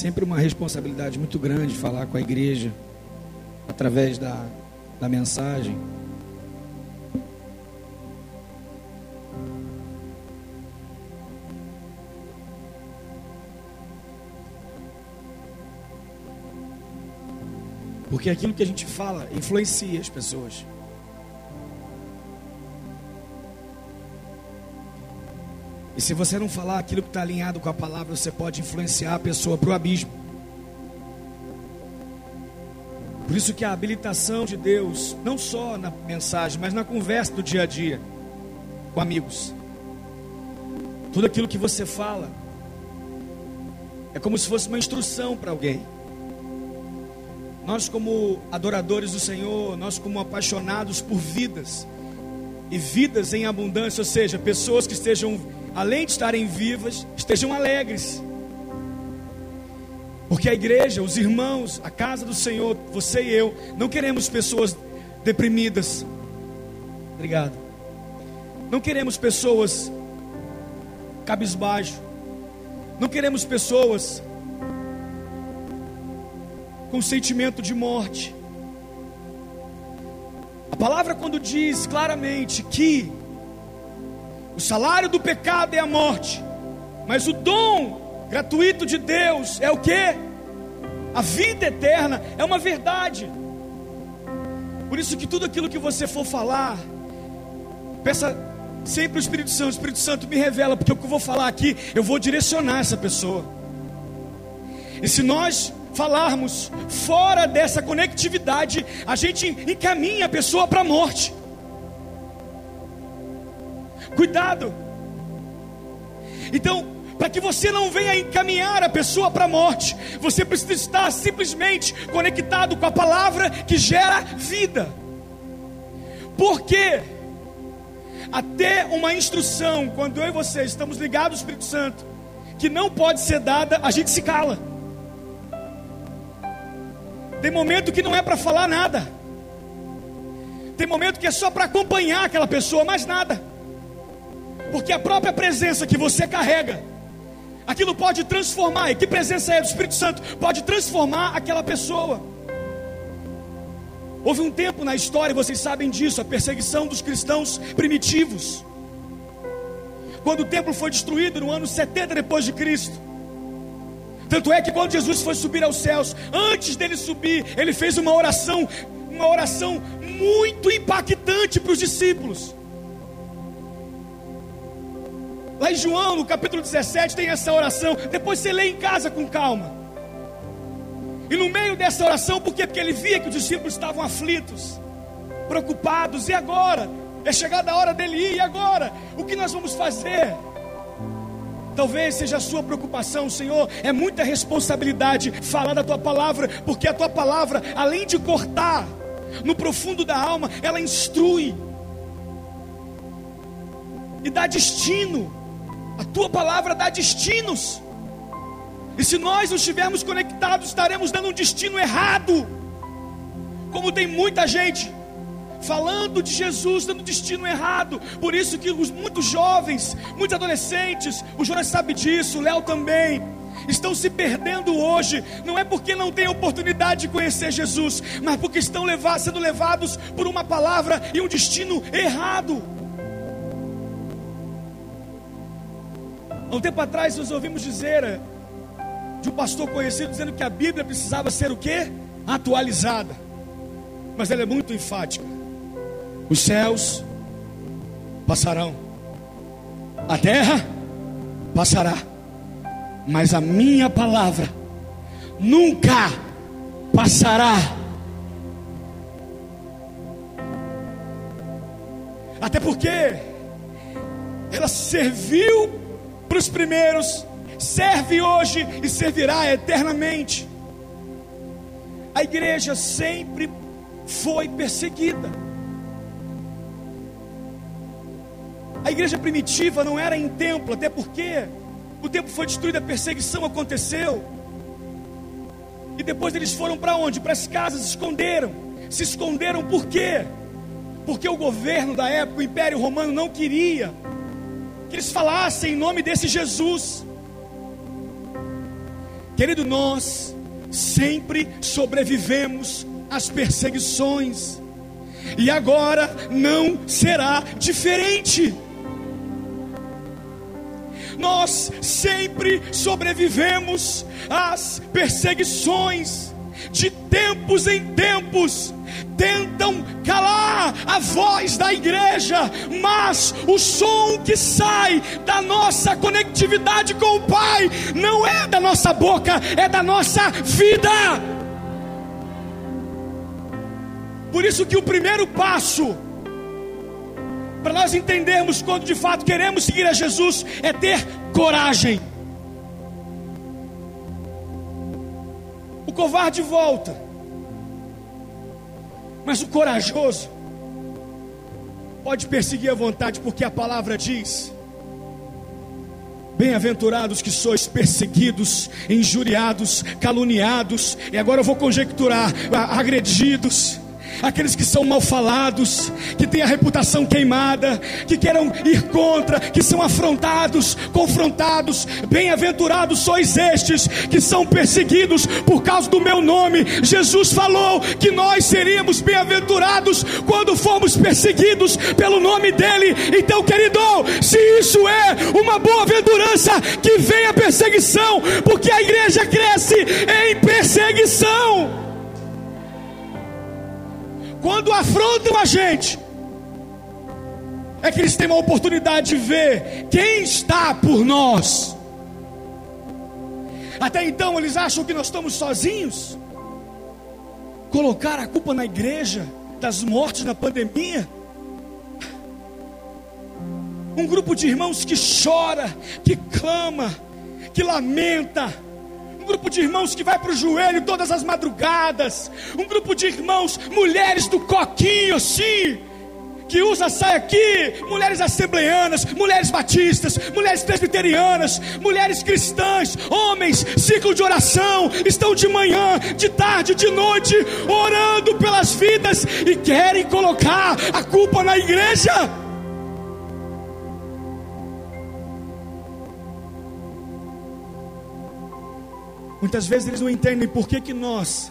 sempre uma responsabilidade muito grande falar com a igreja através da, da mensagem. Porque aquilo que a gente fala influencia as pessoas. E se você não falar aquilo que está alinhado com a palavra, você pode influenciar a pessoa para o abismo. Por isso que a habilitação de Deus, não só na mensagem, mas na conversa do dia a dia com amigos. Tudo aquilo que você fala é como se fosse uma instrução para alguém. Nós, como adoradores do Senhor, nós, como apaixonados por vidas e vidas em abundância, ou seja, pessoas que estejam, além de estarem vivas, estejam alegres. Porque a igreja, os irmãos, a casa do Senhor, você e eu, não queremos pessoas deprimidas. Obrigado. Não queremos pessoas cabisbaixo. Não queremos pessoas com sentimento de morte. A palavra, quando diz claramente que o salário do pecado é a morte, mas o dom gratuito de Deus é o que? A vida eterna, é uma verdade. Por isso que tudo aquilo que você for falar, peça sempre o Espírito Santo, o Espírito Santo me revela, porque o que eu vou falar aqui, eu vou direcionar essa pessoa. E se nós falarmos fora dessa conectividade, a gente encaminha a pessoa para a morte. Cuidado. Então, para que você não venha encaminhar a pessoa para a morte, você precisa estar simplesmente conectado com a palavra que gera vida. Porque até uma instrução, quando eu e você estamos ligados ao Espírito Santo, que não pode ser dada, a gente se cala. Tem momento que não é para falar nada. Tem momento que é só para acompanhar aquela pessoa, mais nada. Porque a própria presença que você carrega, aquilo pode transformar. E que presença é do Espírito Santo? Pode transformar aquela pessoa. Houve um tempo na história, vocês sabem disso, a perseguição dos cristãos primitivos. Quando o templo foi destruído no ano 70 depois de Cristo. Tanto é que quando Jesus foi subir aos céus, antes dele subir, ele fez uma oração, uma oração muito impactante para os discípulos. Lá em João, no capítulo 17, tem essa oração. Depois você lê em casa com calma. E no meio dessa oração, por quê? Porque ele via que os discípulos estavam aflitos, preocupados. E agora? É chegada a hora dele ir. E agora? O que nós vamos fazer? Talvez seja a sua preocupação, Senhor, é muita responsabilidade falar da tua palavra, porque a tua palavra, além de cortar no profundo da alma, ela instrui e dá destino. A tua palavra dá destinos. E se nós não estivermos conectados, estaremos dando um destino errado. Como tem muita gente falando de Jesus, dando destino errado. Por isso que os muitos jovens, muitos adolescentes, o Jonas sabe disso, o Léo também, estão se perdendo hoje, não é porque não têm oportunidade de conhecer Jesus, mas porque estão levados, sendo levados por uma palavra e um destino errado. Há um tempo atrás nós ouvimos dizer eh, de um pastor conhecido dizendo que a Bíblia precisava ser o que? Atualizada. Mas ela é muito enfática. Os céus passarão, a terra passará, mas a minha palavra nunca passará. Até porque ela serviu para os primeiros, serve hoje e servirá eternamente. A igreja sempre foi perseguida. A igreja primitiva não era em templo, até porque o templo foi destruído, a perseguição aconteceu. E depois eles foram para onde? Para as casas, se esconderam. Se esconderam por quê? Porque o governo da época, o Império Romano, não queria que eles falassem em nome desse Jesus. Querido, nós sempre sobrevivemos às perseguições, e agora não será diferente. Nós sempre sobrevivemos às perseguições, de tempos em tempos, tentam calar a voz da igreja, mas o som que sai da nossa conectividade com o Pai não é da nossa boca, é da nossa vida. Por isso que o primeiro passo para nós entendermos quando de fato queremos seguir a Jesus é ter coragem. O covarde volta, mas o corajoso pode perseguir a vontade, porque a palavra diz: Bem-aventurados que sois perseguidos, injuriados, caluniados, e agora eu vou conjecturar, agredidos aqueles que são mal falados, que têm a reputação queimada, que queiram ir contra, que são afrontados, confrontados. Bem-aventurados sois estes que são perseguidos por causa do meu nome. Jesus falou que nós seríamos bem-aventurados quando formos perseguidos pelo nome dEle. Então, querido, se isso é uma boa aventurança, que venha a perseguição, porque a igreja cresce em perseguição quando afrontam a gente, é que eles têm uma oportunidade de ver quem está por nós. Até então eles acham que nós estamos sozinhos. Colocar a culpa na igreja das mortes na pandemia. Um grupo de irmãos que chora, que clama, que lamenta grupo de irmãos que vai para o joelho todas as madrugadas, um grupo de irmãos, mulheres do coquinho, sim, que usa saia aqui, mulheres assembleianas, mulheres batistas, mulheres presbiterianas, mulheres cristãs, homens, ciclo de oração, estão de manhã, de tarde, de noite, orando pelas vidas e querem colocar a culpa na igreja. Muitas vezes eles não entendem por que, que nós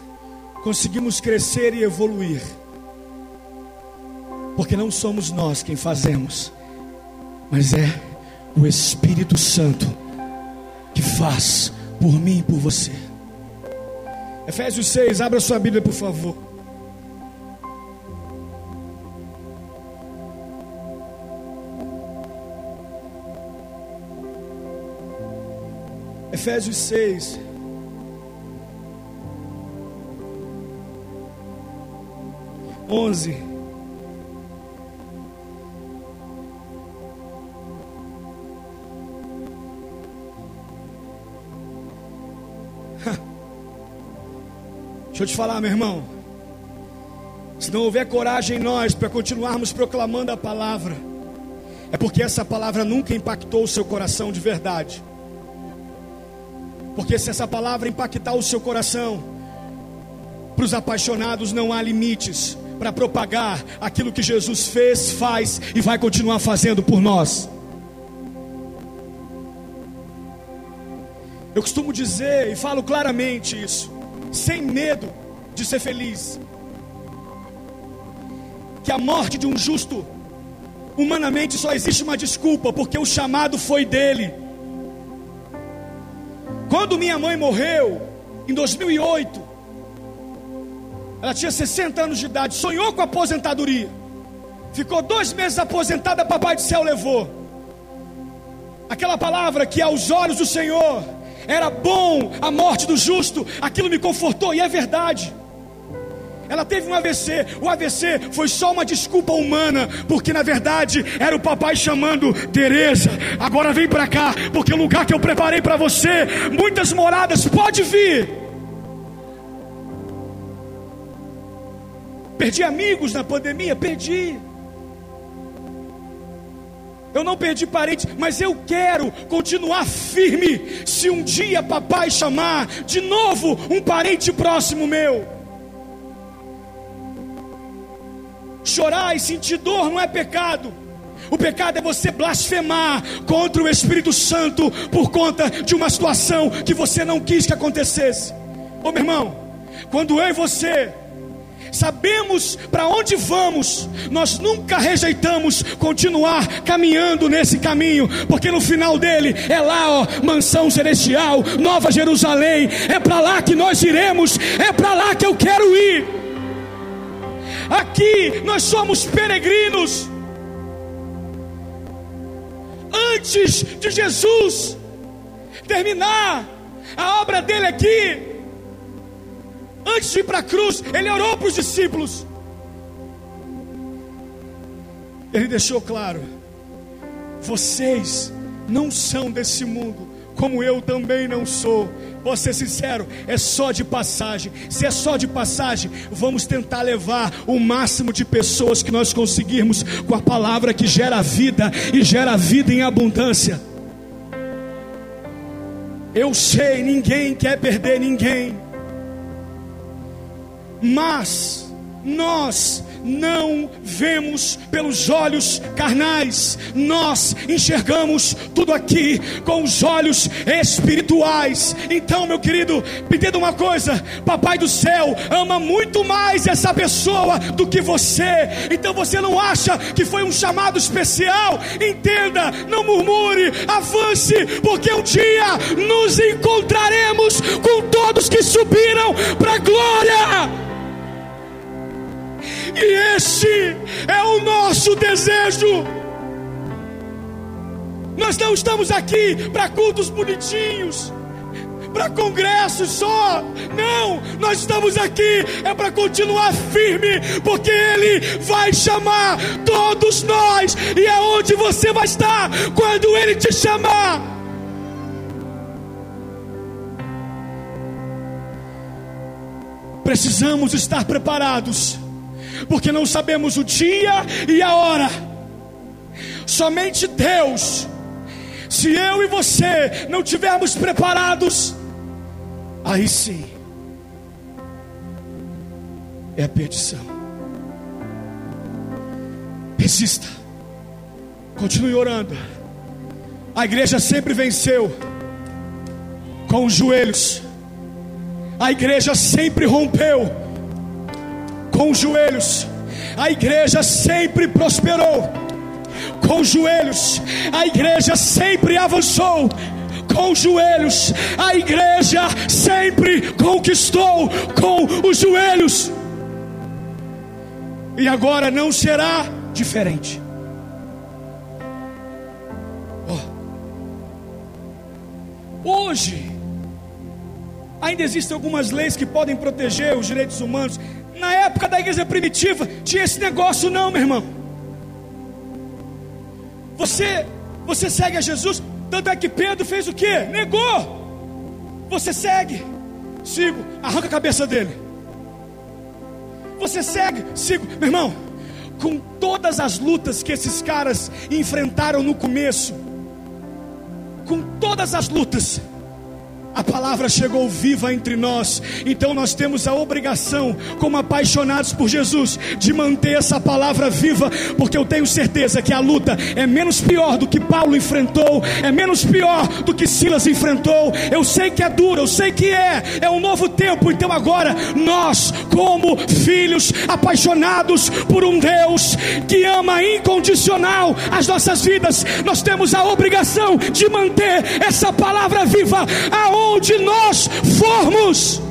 conseguimos crescer e evoluir. Porque não somos nós quem fazemos, mas é o Espírito Santo que faz por mim e por você. Efésios 6, abra sua Bíblia, por favor. Efésios 6. 11. Deixa eu te falar, meu irmão. Se não houver coragem em nós para continuarmos proclamando a palavra, é porque essa palavra nunca impactou o seu coração de verdade. Porque se essa palavra impactar o seu coração, para os apaixonados não há limites, para propagar aquilo que Jesus fez, faz e vai continuar fazendo por nós. Eu costumo dizer e falo claramente isso, sem medo de ser feliz, que a morte de um justo, humanamente só existe uma desculpa, porque o chamado foi dele. Quando minha mãe morreu, em 2008, ela tinha 60 anos de idade, sonhou com aposentadoria. Ficou dois meses aposentada, papai do céu levou. Aquela palavra que aos olhos do Senhor era bom a morte do justo, aquilo me confortou e é verdade. Ela teve um AVC. O AVC foi só uma desculpa humana, porque na verdade era o papai chamando Teresa. Agora vem para cá, porque o lugar que eu preparei para você, muitas moradas, pode vir. Perdi amigos na pandemia? Perdi. Eu não perdi parentes, mas eu quero continuar firme. Se um dia papai chamar de novo um parente próximo meu, chorar e sentir dor não é pecado. O pecado é você blasfemar contra o Espírito Santo por conta de uma situação que você não quis que acontecesse. Ô meu irmão, quando eu e você sabemos para onde vamos, nós nunca rejeitamos continuar caminhando nesse caminho, porque no final dele é lá, ó, mansão celestial, Nova Jerusalém, é para lá que nós iremos, é para lá que eu quero ir. Aqui nós somos peregrinos. Antes de Jesus terminar a obra dele aqui, antes de ir para a cruz, ele orou para os discípulos. Ele deixou claro: vocês não são desse mundo, como eu também não sou. Posso ser sincero, é só de passagem. Se é só de passagem, vamos tentar levar o máximo de pessoas que nós conseguirmos com a palavra que gera vida e gera vida em abundância. Eu sei, ninguém quer perder ninguém. Mas nós não vemos pelos olhos carnais, nós enxergamos tudo aqui com os olhos espirituais. Então, meu querido, entenda uma coisa: Papai do céu ama muito mais essa pessoa do que você. Então, você não acha que foi um chamado especial? Entenda, não murmure, avance, porque um dia nos encontraremos com todos que subiram para a glória. E este é o nosso desejo. Nós não estamos aqui para cultos bonitinhos, para congressos só. Não, nós estamos aqui é para continuar firme, porque Ele vai chamar todos nós, e é onde você vai estar quando Ele te chamar. Precisamos estar preparados porque não sabemos o dia e a hora. Somente Deus. Se eu e você não tivermos preparados, aí sim é a perdição. Resista, continue orando. A igreja sempre venceu com os joelhos, a igreja sempre rompeu com os joelhos. A igreja sempre prosperou com os joelhos. A igreja sempre avançou com os joelhos. A igreja sempre conquistou com os joelhos. E agora não será diferente. Oh. Hoje, ainda existem algumas leis que podem proteger os direitos humanos. Na época da igreja primitiva, tinha esse negócio, não, meu irmão. Você, você segue a Jesus, tanto é que Pedro fez o que? Negou. Você segue, sigo, arranca a cabeça dele. Você segue, sigo, meu irmão. Com todas as lutas que esses caras enfrentaram no começo, com todas as lutas, a palavra chegou viva entre nós, então nós temos a obrigação, como apaixonados por Jesus, de manter essa palavra viva, porque eu tenho certeza que a luta é menos pior do que Paulo enfrentou, é menos pior do que Silas enfrentou. Eu sei que é duro, eu sei que é, é um novo tempo, então agora nós, como filhos apaixonados por um Deus que ama incondicional as nossas vidas, nós temos a obrigação de manter essa palavra viva aonde aonde nós formos.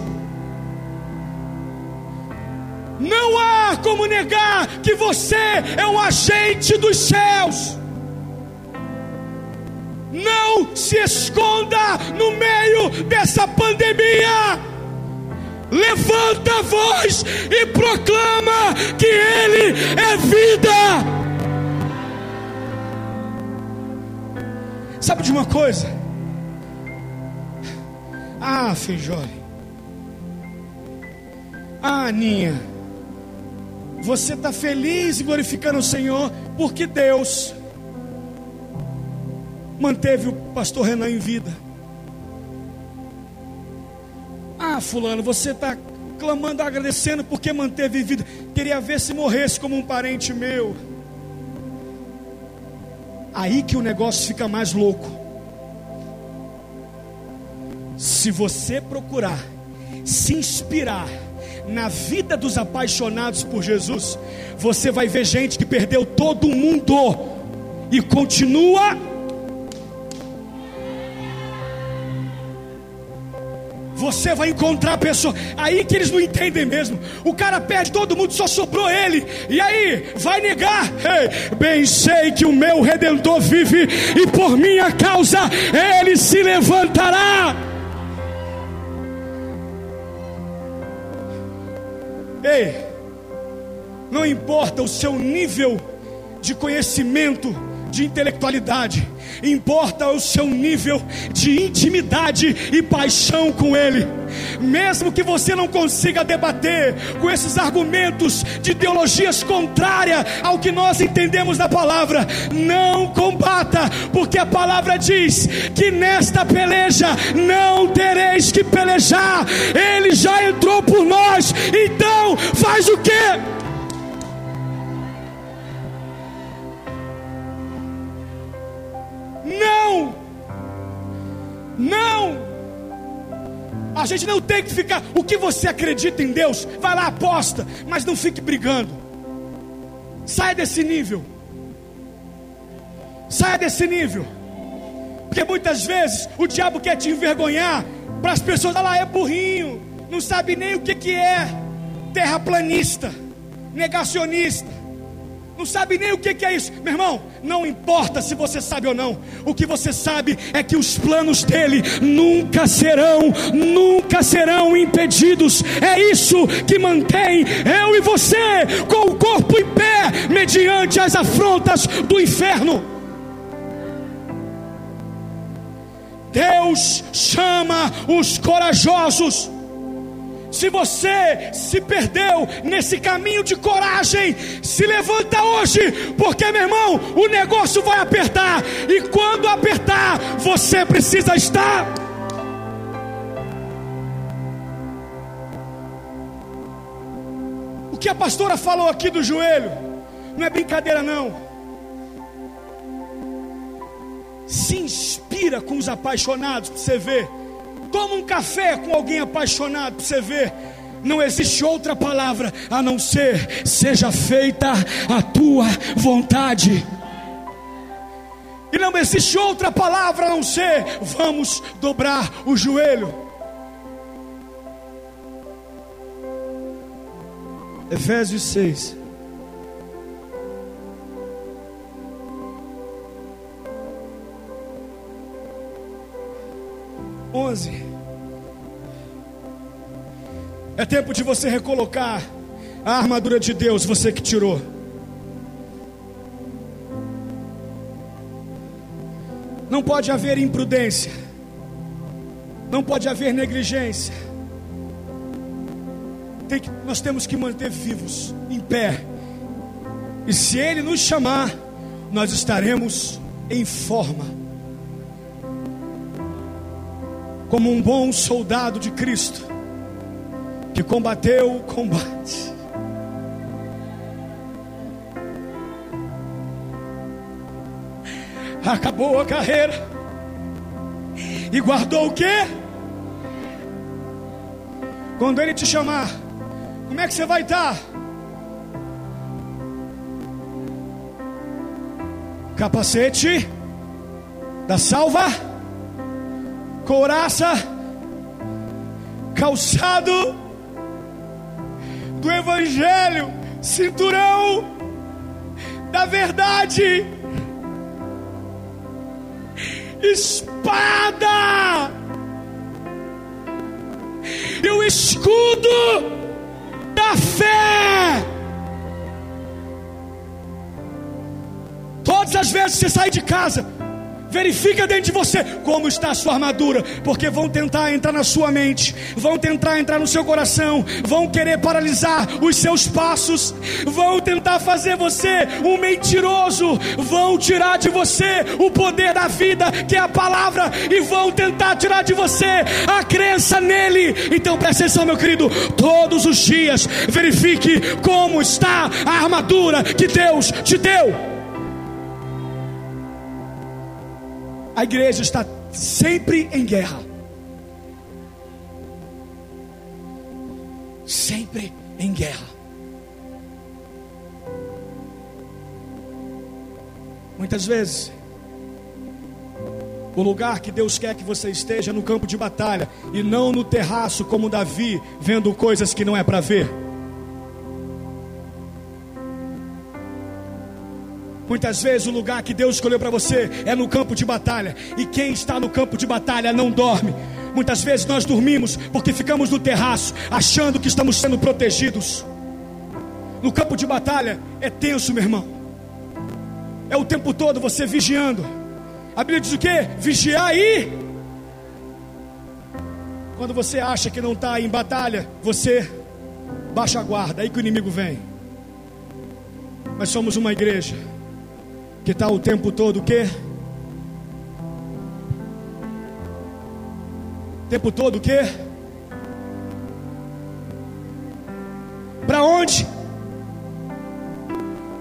Não há como negar que você é um agente dos céus. Não se esconda no meio dessa pandemia. Levanta a voz e proclama que Ele é vida. Sabe de uma coisa? Ah, Feijole. Ah, Aninha. Você está feliz e glorificando o Senhor porque Deus manteve o pastor Renan em vida. Ah, Fulano, você está clamando, agradecendo porque manteve em vida. Queria ver se morresse como um parente meu. Aí que o negócio fica mais louco. Se você procurar se inspirar na vida dos apaixonados por Jesus, você vai ver gente que perdeu todo mundo e continua Você vai encontrar pessoas aí que eles não entendem mesmo. O cara perde todo mundo, só sobrou ele. E aí, vai negar? Bem sei que o meu redentor vive e por minha causa ele se levantará. Ei, não importa o seu nível de conhecimento, de intelectualidade, importa o seu nível de intimidade e paixão com Ele. Mesmo que você não consiga debater com esses argumentos de ideologias contrárias ao que nós entendemos da palavra, não combata, porque a palavra diz que nesta peleja não tereis que pelejar, Ele já entrou por nós, então faz o que? A gente não tem que ficar. O que você acredita em Deus, vai lá, aposta, mas não fique brigando. Saia desse nível. Saia desse nível. Porque muitas vezes o diabo quer te envergonhar para as pessoas. Olha lá, é burrinho, não sabe nem o que, que é terraplanista, negacionista não sabe nem o que, é isso, meu irmão. Não importa se você sabe ou não, o que você sabe é que os planos dele nunca serão, nunca serão impedidos. É isso que mantém eu e você com o corpo em pé, mediante as afrontas do inferno. Deus chama os corajosos se você se perdeu nesse caminho de coragem, se levanta hoje, porque meu irmão, o negócio vai apertar, e quando apertar, você precisa estar. O que a pastora falou aqui do joelho, não é brincadeira, não. Se inspira com os apaixonados para você ver Toma um café com alguém apaixonado para você ver. Não existe outra palavra a não ser: seja feita a tua vontade. E não existe outra palavra a não ser: vamos dobrar o joelho. Efésios 6. 11. É tempo de você recolocar a armadura de Deus, você que tirou. Não pode haver imprudência, não pode haver negligência. Que, nós temos que manter vivos, em pé. E se Ele nos chamar, nós estaremos em forma como um bom soldado de Cristo, que combateu o combate. Acabou a carreira e guardou o que? Quando ele te chamar, como é que você vai estar? Capacete da salva couraça, calçado do Evangelho, cinturão da verdade, espada e o escudo da fé. Todas as vezes que você sai de casa, Verifica dentro de você como está a sua armadura, porque vão tentar entrar na sua mente, vão tentar entrar no seu coração, vão querer paralisar os seus passos, vão tentar fazer você um mentiroso, vão tirar de você o poder da vida, que é a palavra, e vão tentar tirar de você a crença nele. Então presta atenção, meu querido, todos os dias verifique como está a armadura que Deus te deu. A igreja está sempre em guerra. Sempre em guerra. Muitas vezes, o lugar que Deus quer que você esteja é no campo de batalha e não no terraço como Davi, vendo coisas que não é para ver. Muitas vezes o lugar que Deus escolheu para você é no campo de batalha, e quem está no campo de batalha não dorme. Muitas vezes nós dormimos porque ficamos no terraço, achando que estamos sendo protegidos. No campo de batalha é tenso, meu irmão. É o tempo todo você vigiando. A Bíblia diz o que? Vigiar aí. Quando você acha que não está em batalha, você baixa a guarda, aí que o inimigo vem. Mas somos uma igreja que está o tempo todo o quê? O tempo todo o quê? Para onde?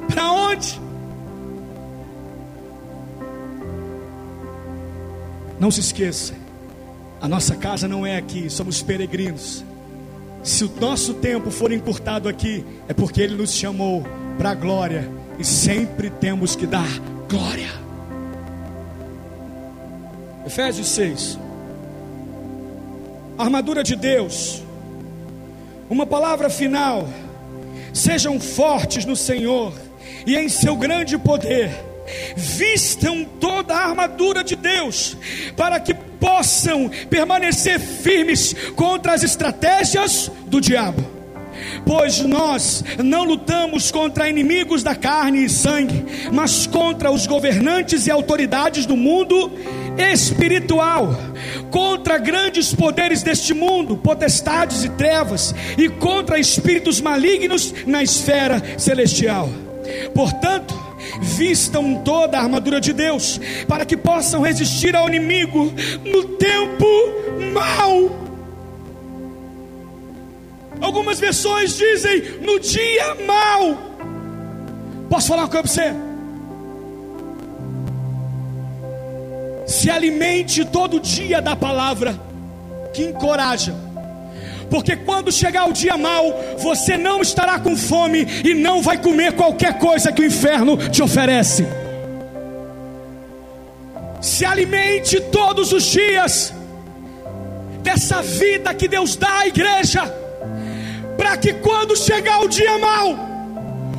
Para onde? Não se esqueça, a nossa casa não é aqui, somos peregrinos. Se o nosso tempo for encurtado aqui, é porque Ele nos chamou para a glória e sempre temos que dar glória. Efésios 6. Armadura de Deus. Uma palavra final. Sejam fortes no Senhor e em seu grande poder. Vistam toda a armadura de Deus, para que possam permanecer firmes contra as estratégias do diabo pois nós não lutamos contra inimigos da carne e sangue, mas contra os governantes e autoridades do mundo espiritual, contra grandes poderes deste mundo, potestades e trevas, e contra espíritos malignos na esfera celestial. Portanto, vistam toda a armadura de Deus, para que possam resistir ao inimigo no tempo mau Algumas versões dizem no dia mau. Posso falar uma coisa para você? Se alimente todo dia da palavra que encoraja. Porque quando chegar o dia mau, você não estará com fome e não vai comer qualquer coisa que o inferno te oferece. Se alimente todos os dias dessa vida que Deus dá à igreja para que quando chegar o dia mau,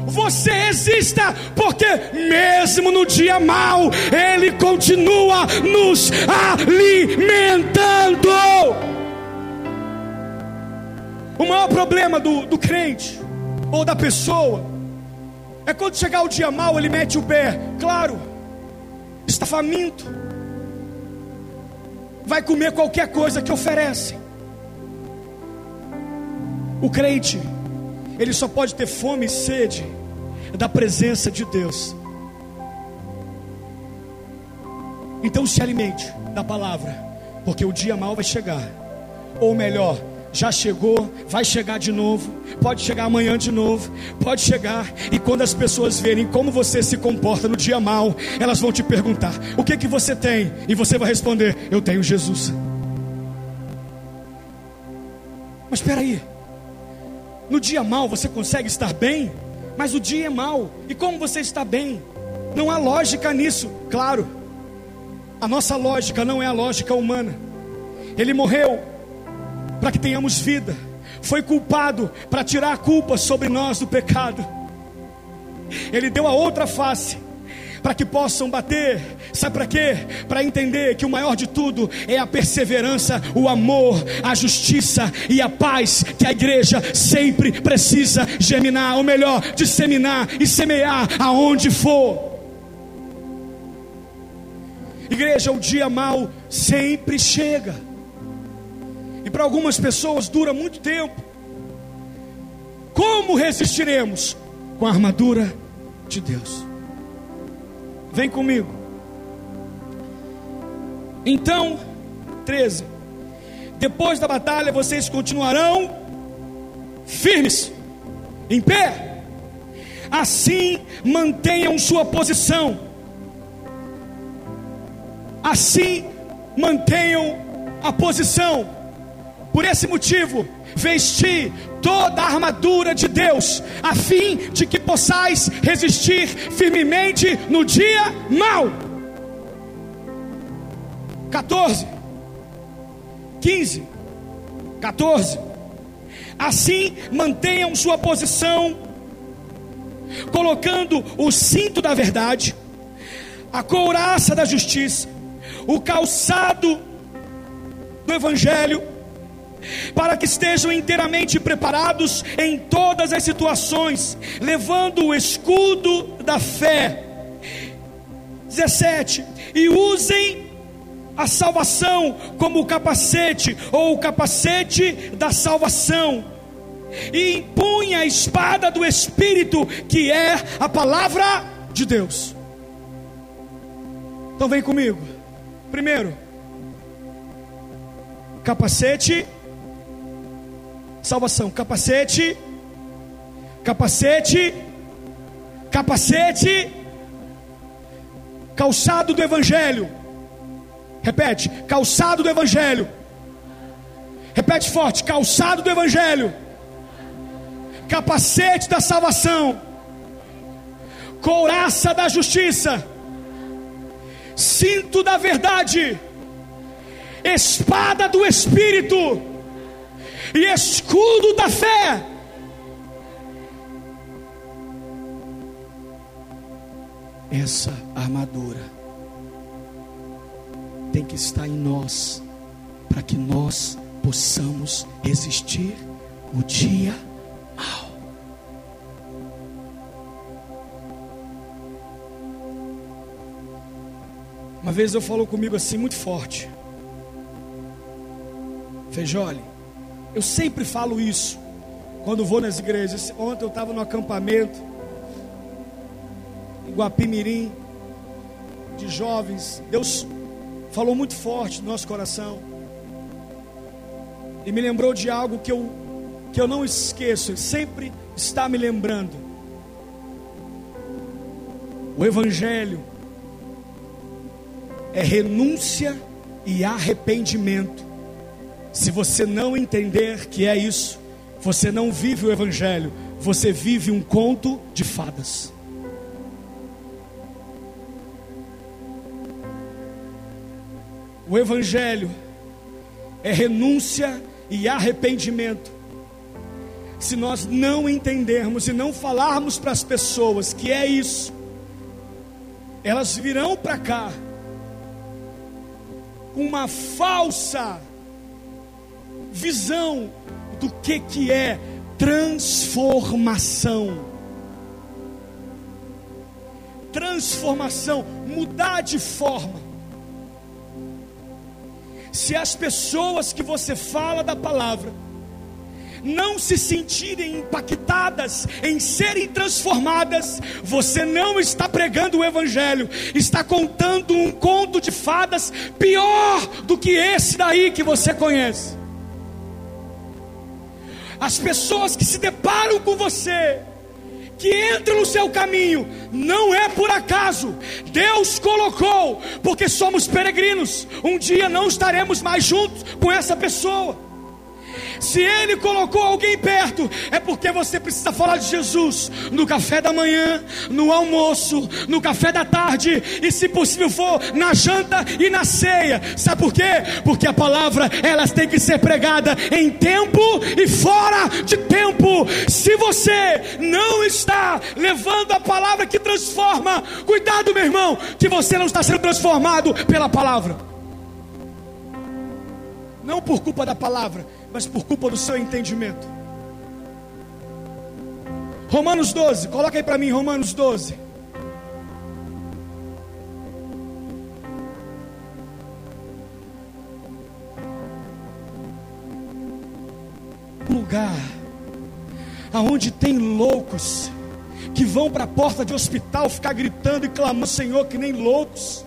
você resista, porque mesmo no dia mau, Ele continua nos alimentando. O maior problema do, do crente ou da pessoa é quando chegar o dia mau, ele mete o pé, claro, está faminto, vai comer qualquer coisa que oferece. O crente, ele só pode ter fome e sede da presença de Deus. Então se alimente da palavra, porque o dia mal vai chegar. Ou melhor, já chegou, vai chegar de novo, pode chegar amanhã de novo, pode chegar, e quando as pessoas verem como você se comporta no dia mal, elas vão te perguntar: o que que você tem? E você vai responder: eu tenho Jesus. Mas espera aí, no dia mal você consegue estar bem, mas o dia é mal. E como você está bem? Não há lógica nisso. Claro, a nossa lógica não é a lógica humana. Ele morreu para que tenhamos vida. Foi culpado para tirar a culpa sobre nós do pecado. Ele deu a outra face para que possam bater. Sabe para quê? Para entender que o maior de tudo é a perseverança, o amor, a justiça e a paz que a igreja sempre precisa germinar, ou melhor, disseminar e semear aonde for. Igreja, o dia mal sempre chega. E para algumas pessoas dura muito tempo. Como resistiremos? Com a armadura de Deus. Vem comigo. Então, 13. Depois da batalha vocês continuarão firmes, em pé. Assim mantenham sua posição. assim mantenham a posição. Por esse motivo, vesti toda a armadura de Deus, a fim de que possais resistir firmemente no dia mau. 14, 15, 14. Assim mantenham sua posição, colocando o cinto da verdade, a couraça da justiça, o calçado do evangelho para que estejam inteiramente preparados em todas as situações, levando o escudo da fé. 17. E usem a salvação como o capacete, ou o capacete da salvação. E impunha a espada do Espírito, que é a palavra de Deus. Então vem comigo. Primeiro, capacete salvação. Capacete, capacete, capacete, calçado do Evangelho. Repete, calçado do Evangelho. Repete forte, calçado do Evangelho. Capacete da salvação. Couraça da justiça. Cinto da verdade. Espada do Espírito e escudo da fé. Essa armadura tem que estar em nós, para que nós possamos resistir o dia mal. Uma vez eu falou comigo assim muito forte. Feijole, eu sempre falo isso quando vou nas igrejas. Ontem eu estava no acampamento em Guapimirim de jovens. Deus falou muito forte no nosso coração. E me lembrou de algo que eu que eu não esqueço, Ele sempre está me lembrando. O evangelho é renúncia e arrependimento. Se você não entender que é isso, você não vive o Evangelho, você vive um conto de fadas. O Evangelho é renúncia e arrependimento. Se nós não entendermos e não falarmos para as pessoas que é isso, elas virão para cá com uma falsa visão do que, que é transformação. Transformação, mudar de forma. Se as pessoas que você fala da palavra não se sentirem impactadas em serem transformadas, você não está pregando o Evangelho, está contando um conto de fadas pior do que esse daí que você conhece. As pessoas que se deparam com você, que entram no seu caminho, não é por acaso, Deus colocou, porque somos peregrinos. Um dia não estaremos mais juntos com essa pessoa. Se Ele colocou alguém perto, é porque você precisa falar de Jesus no café da manhã, no almoço, no café da tarde e, se possível for, na janta e na ceia. Sabe por quê? Porque a palavra elas tem que ser pregada em tempo e fora de tempo. Se você não está levando a palavra que transforma, cuidado, meu irmão, que você não está sendo transformado pela palavra. Não por culpa da palavra, mas por culpa do seu entendimento. Romanos 12, coloca aí para mim, Romanos 12. Lugar aonde tem loucos que vão para a porta de hospital ficar gritando e clamando, Senhor, que nem loucos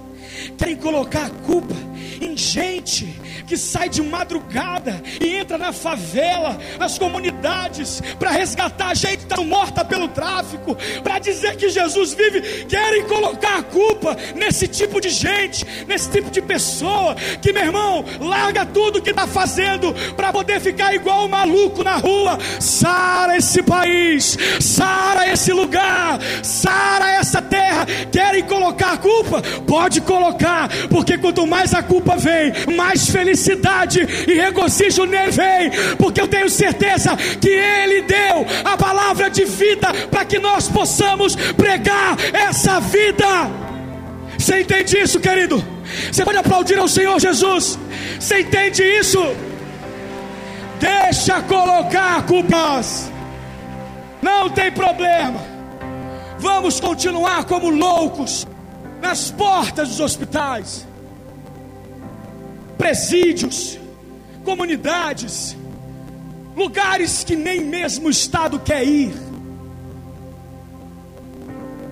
querem colocar a culpa em gente que sai de madrugada e entra na favela, nas comunidades, para resgatar gente que está morta pelo tráfico, para dizer que Jesus vive, querem colocar a culpa nesse tipo de gente, nesse tipo de pessoa, que meu irmão, larga tudo que está fazendo para poder ficar igual o maluco na rua, sara esse país, sara esse lugar, sara essa terra, querem colocar a culpa? Pode colocar, porque quanto mais a culpa vem, mais felicidade e regozijo nele vem, porque eu tenho certeza que Ele deu a palavra de vida para que nós possamos pregar essa vida. Você entende isso, querido? Você pode aplaudir ao Senhor Jesus. Você entende isso? Deixa colocar culpas. Não tem problema. Vamos continuar como loucos nas portas dos hospitais presídios, comunidades, lugares que nem mesmo o Estado quer ir,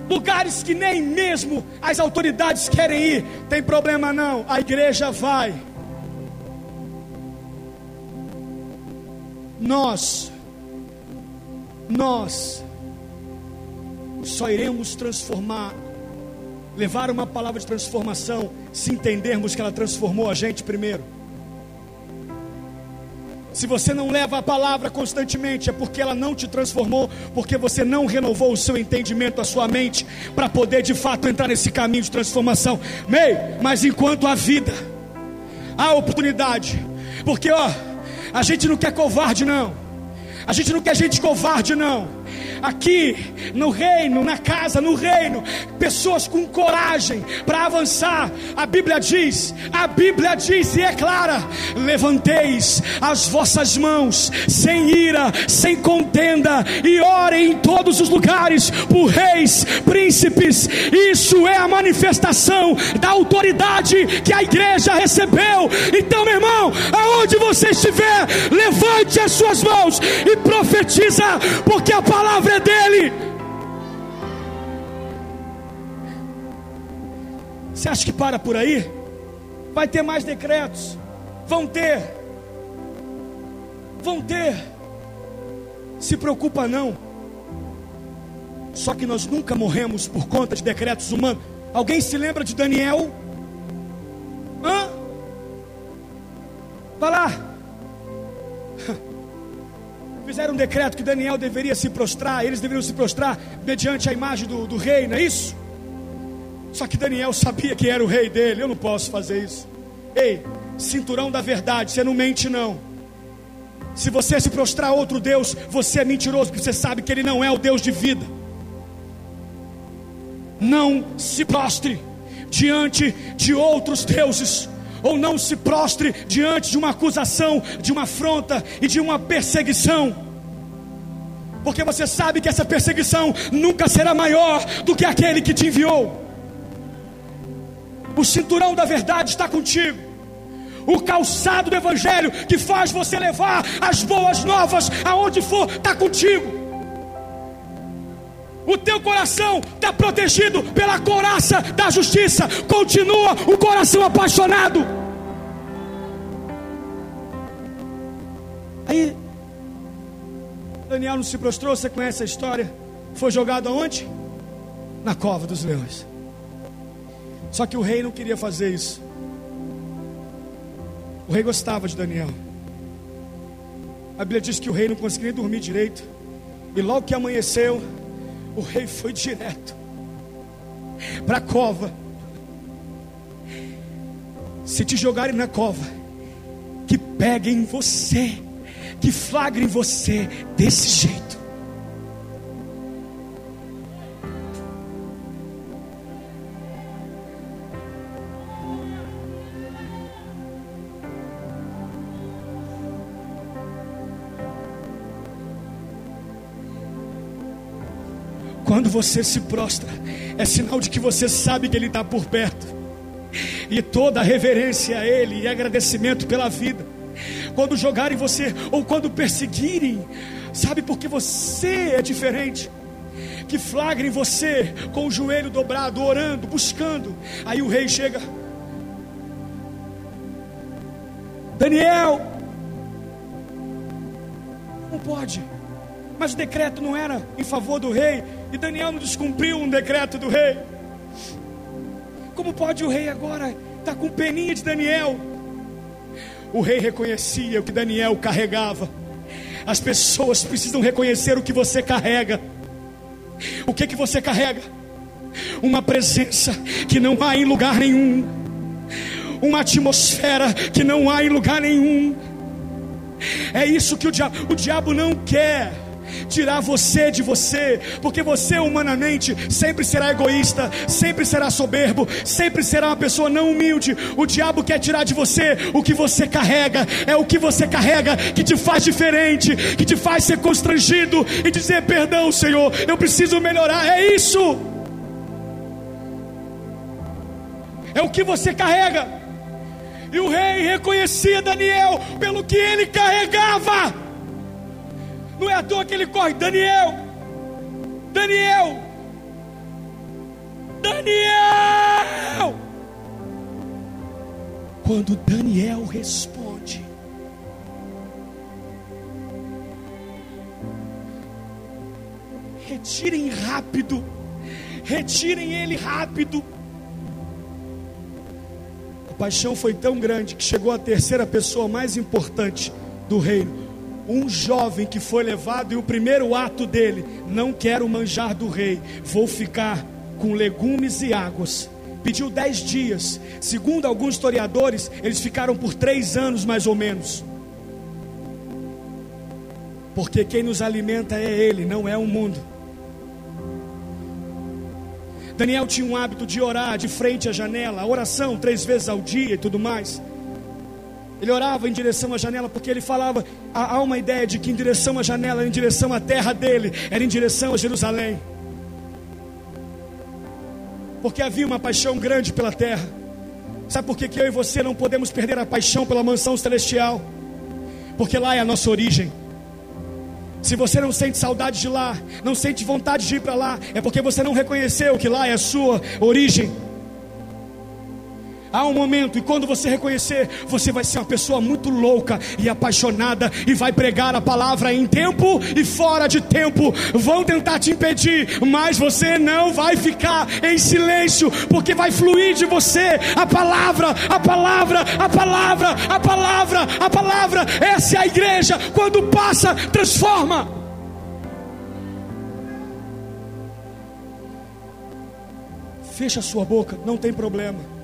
lugares que nem mesmo as autoridades querem ir, tem problema não, a igreja vai. Nós, nós, só iremos transformar levar uma palavra de transformação se entendermos que ela transformou a gente primeiro. Se você não leva a palavra constantemente, é porque ela não te transformou, porque você não renovou o seu entendimento, a sua mente, para poder de fato entrar nesse caminho de transformação. Mei, mas enquanto há vida, há oportunidade, porque ó, a gente não quer covarde, não, a gente não quer gente covarde, não aqui no reino, na casa, no reino, pessoas com coragem para avançar. A Bíblia diz, a Bíblia diz e é clara: levanteis as vossas mãos sem ira, sem contenda, e orem em todos os lugares por reis, príncipes. Isso é a manifestação da autoridade que a igreja recebeu. Então, meu irmão, aonde você estiver, levante as suas mãos e profetiza, porque a palavra é dele. Você acha que para por aí? Vai ter mais decretos. Vão ter. Vão ter. Se preocupa não. Só que nós nunca morremos por conta de decretos humanos. Alguém se lembra de Daniel? Hã? Vai lá. Fizeram um decreto que Daniel deveria se prostrar, eles deveriam se prostrar mediante a imagem do, do rei, não é isso? Só que Daniel sabia que era o rei dele, eu não posso fazer isso. Ei, cinturão da verdade, você não mente não. Se você se prostrar a outro Deus, você é mentiroso, porque você sabe que ele não é o Deus de vida. Não se prostre diante de outros deuses ou não se prostre diante de uma acusação, de uma afronta e de uma perseguição. Porque você sabe que essa perseguição nunca será maior do que aquele que te enviou. O cinturão da verdade está contigo. O calçado do evangelho que faz você levar as boas novas aonde for está contigo. O teu coração está protegido pela coraça da justiça. Continua o coração apaixonado. Aí, Daniel não se prostrou. Você conhece a história? Foi jogado aonde? Na cova dos leões. Só que o rei não queria fazer isso. O rei gostava de Daniel. A Bíblia diz que o rei não conseguia dormir direito. E logo que amanheceu, o rei foi direto para a cova. Se te jogarem na cova, que peguem você, que flagrem você desse jeito. Quando você se prostra, é sinal de que você sabe que Ele está por perto. E toda reverência a Ele e agradecimento pela vida. Quando jogarem você, ou quando perseguirem, sabe porque você é diferente que flagrem você com o joelho dobrado, orando, buscando. Aí o rei chega. Daniel, não pode. Mas o decreto não era em favor do rei, e Daniel não descumpriu um decreto do rei. Como pode o rei agora estar tá com peninha de Daniel? O rei reconhecia o que Daniel carregava. As pessoas precisam reconhecer o que você carrega. O que que você carrega? Uma presença que não há em lugar nenhum. Uma atmosfera que não há em lugar nenhum. É isso que o diabo, o diabo não quer tirar você de você, porque você humanamente sempre será egoísta, sempre será soberbo, sempre será uma pessoa não humilde. O diabo quer tirar de você o que você carrega, é o que você carrega que te faz diferente, que te faz ser constrangido e dizer: Perdão, Senhor, eu preciso melhorar. É isso, é o que você carrega. E o rei reconhecia Daniel pelo que ele carregava. Não é à toa que ele corre. Daniel, Daniel, Daniel. Quando Daniel responde, retirem rápido, retirem ele rápido. A paixão foi tão grande que chegou a terceira pessoa mais importante do reino um jovem que foi levado e o primeiro ato dele, não quero manjar do rei, vou ficar com legumes e águas. Pediu dez dias, segundo alguns historiadores, eles ficaram por três anos mais ou menos. Porque quem nos alimenta é Ele, não é o mundo. Daniel tinha um hábito de orar de frente à janela, oração três vezes ao dia e tudo mais. Ele orava em direção à janela porque ele falava, há uma ideia de que em direção à janela, em direção à terra dele, era em direção a Jerusalém. Porque havia uma paixão grande pela terra. Sabe por que, que eu e você não podemos perder a paixão pela mansão celestial? Porque lá é a nossa origem. Se você não sente saudade de lá, não sente vontade de ir para lá, é porque você não reconheceu que lá é a sua origem. Há um momento, e quando você reconhecer, você vai ser uma pessoa muito louca e apaixonada, e vai pregar a palavra em tempo e fora de tempo. Vão tentar te impedir, mas você não vai ficar em silêncio, porque vai fluir de você a palavra, a palavra, a palavra, a palavra, a palavra. Essa é a igreja, quando passa, transforma. Fecha a sua boca, não tem problema.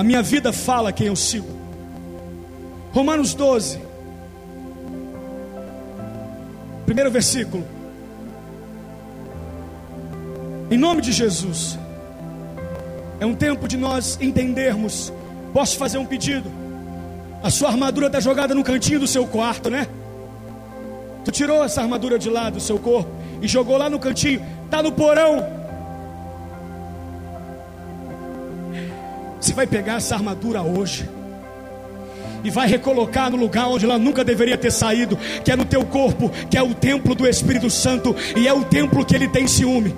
A minha vida fala quem eu sigo. Romanos 12, primeiro versículo. Em nome de Jesus, é um tempo de nós entendermos. Posso fazer um pedido? A sua armadura está jogada no cantinho do seu quarto, né? Tu tirou essa armadura de lá do seu corpo e jogou lá no cantinho, está no porão. Você vai pegar essa armadura hoje e vai recolocar no lugar onde ela nunca deveria ter saído, que é no teu corpo, que é o templo do Espírito Santo e é o templo que ele tem ciúme.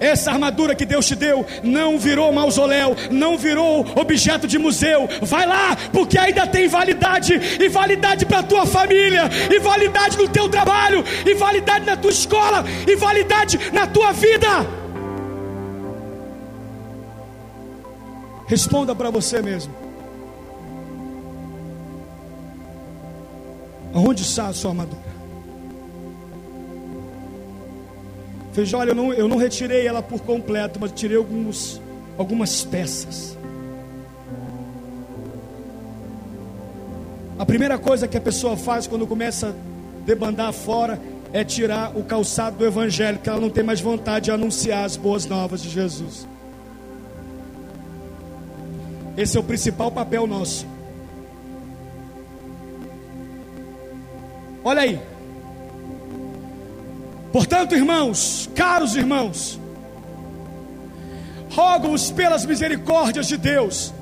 Essa armadura que Deus te deu não virou mausoléu, não virou objeto de museu. Vai lá, porque ainda tem validade, e validade para tua família, e validade no teu trabalho, e validade na tua escola, e validade na tua vida. Responda para você mesmo. Aonde está a sua armadura? Veja, olha, eu não, eu não retirei ela por completo, mas tirei alguns, algumas peças. A primeira coisa que a pessoa faz quando começa a debandar fora é tirar o calçado do evangelho, que ela não tem mais vontade de anunciar as boas novas de Jesus. Esse é o principal papel nosso. Olha aí. Portanto, irmãos, caros irmãos, rogo-vos pelas misericórdias de Deus,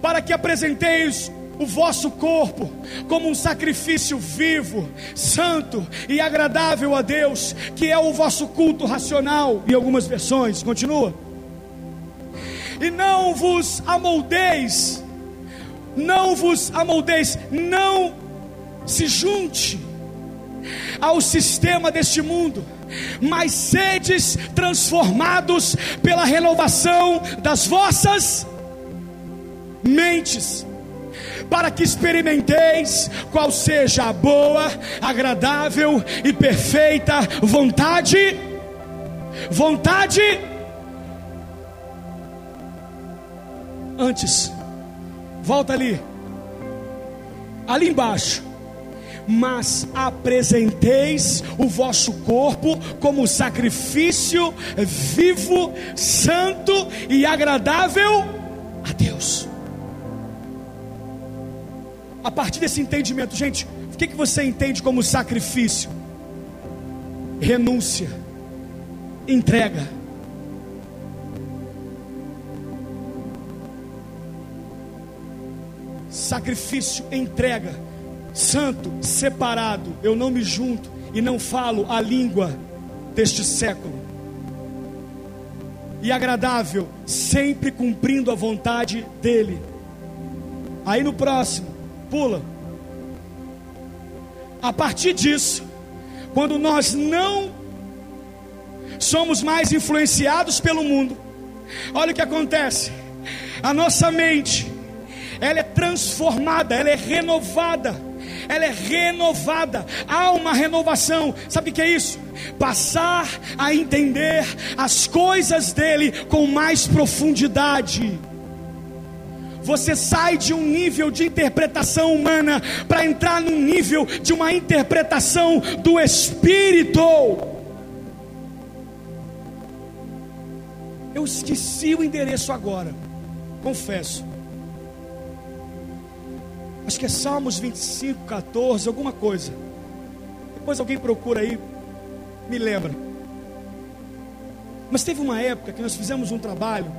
para que apresenteis o vosso corpo como um sacrifício vivo, santo e agradável a Deus, que é o vosso culto racional, em algumas versões, continua. E não vos amoldeis, não vos amoldeis, não se junte ao sistema deste mundo, mas sedes transformados pela renovação das vossas mentes para que experimenteis qual seja a boa, agradável e perfeita vontade. Vontade. Antes, volta ali, ali embaixo. Mas apresenteis o vosso corpo como sacrifício vivo, santo e agradável a Deus. A partir desse entendimento, gente, o que, que você entende como sacrifício? Renúncia, entrega. Sacrifício, entrega, santo, separado. Eu não me junto e não falo a língua deste século. E agradável, sempre cumprindo a vontade dEle. Aí no próximo, Pula. A partir disso, quando nós não somos mais influenciados pelo mundo, olha o que acontece. A nossa mente, ela é transformada, ela é renovada, ela é renovada, há uma renovação, sabe o que é isso? Passar a entender as coisas dele com mais profundidade. Você sai de um nível de interpretação humana para entrar num nível de uma interpretação do Espírito. Eu esqueci o endereço agora, confesso. Acho que é Salmos 25, 14, alguma coisa. Depois alguém procura aí, me lembra. Mas teve uma época que nós fizemos um trabalho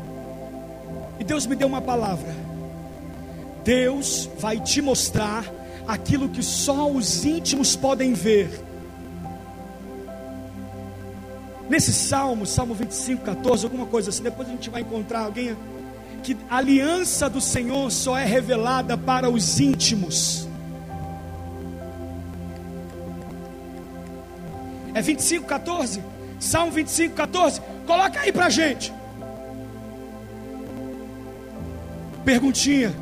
e Deus me deu uma palavra. Deus vai te mostrar aquilo que só os íntimos podem ver. Nesse salmo, Salmo 25, 14, alguma coisa assim, depois a gente vai encontrar alguém que a aliança do Senhor só é revelada para os íntimos. É 25, 14? Salmo 25, 14? Coloca aí pra gente. Perguntinha.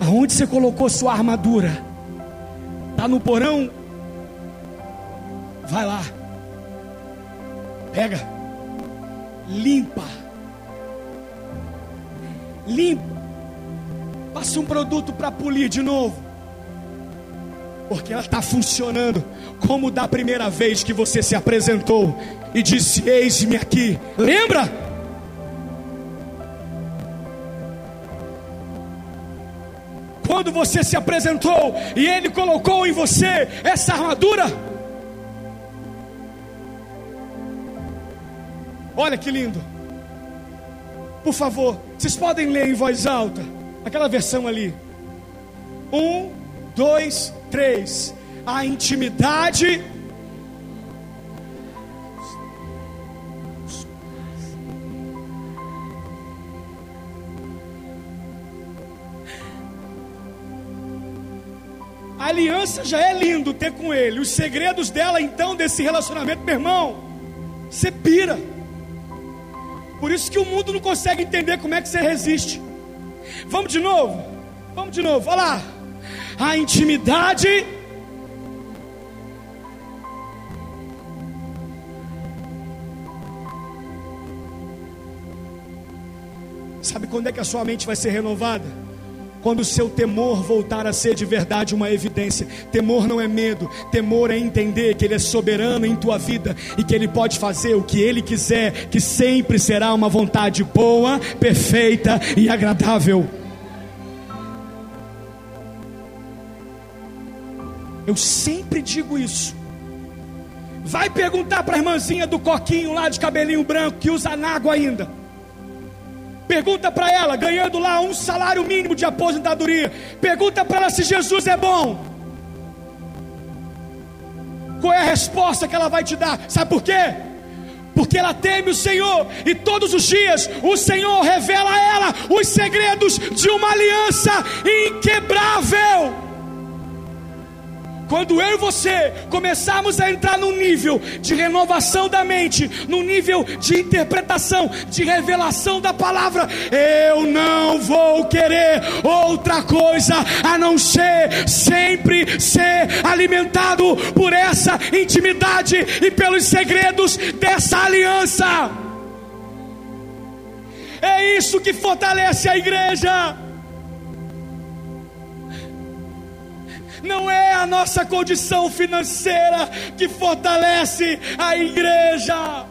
Aonde você colocou sua armadura? Está no porão? Vai lá. Pega. Limpa. Limpa. Passa um produto para polir de novo. Porque ela está funcionando como da primeira vez que você se apresentou e disse: Eis-me aqui. Lembra? quando você se apresentou e Ele colocou em você essa armadura. Olha que lindo. Por favor, vocês podem ler em voz alta aquela versão ali. Um, dois, três. A intimidade A aliança já é lindo ter com ele. Os segredos dela, então, desse relacionamento, meu irmão, você pira. Por isso que o mundo não consegue entender como é que você resiste. Vamos de novo? Vamos de novo. Olha lá. A intimidade. Sabe quando é que a sua mente vai ser renovada? Quando o seu temor voltar a ser de verdade uma evidência, temor não é medo, temor é entender que Ele é soberano em tua vida e que Ele pode fazer o que Ele quiser, que sempre será uma vontade boa, perfeita e agradável. Eu sempre digo isso. Vai perguntar para a irmãzinha do coquinho lá de cabelinho branco que usa nágua ainda. Pergunta para ela, ganhando lá um salário mínimo de aposentadoria. Pergunta para ela se Jesus é bom. Qual é a resposta que ela vai te dar? Sabe por quê? Porque ela teme o Senhor e todos os dias o Senhor revela a ela os segredos de uma aliança inquebrável. Quando eu e você começarmos a entrar num nível de renovação da mente, num nível de interpretação, de revelação da palavra, eu não vou querer outra coisa a não ser sempre ser alimentado por essa intimidade e pelos segredos dessa aliança. É isso que fortalece a igreja. Não é a nossa condição financeira que fortalece a igreja.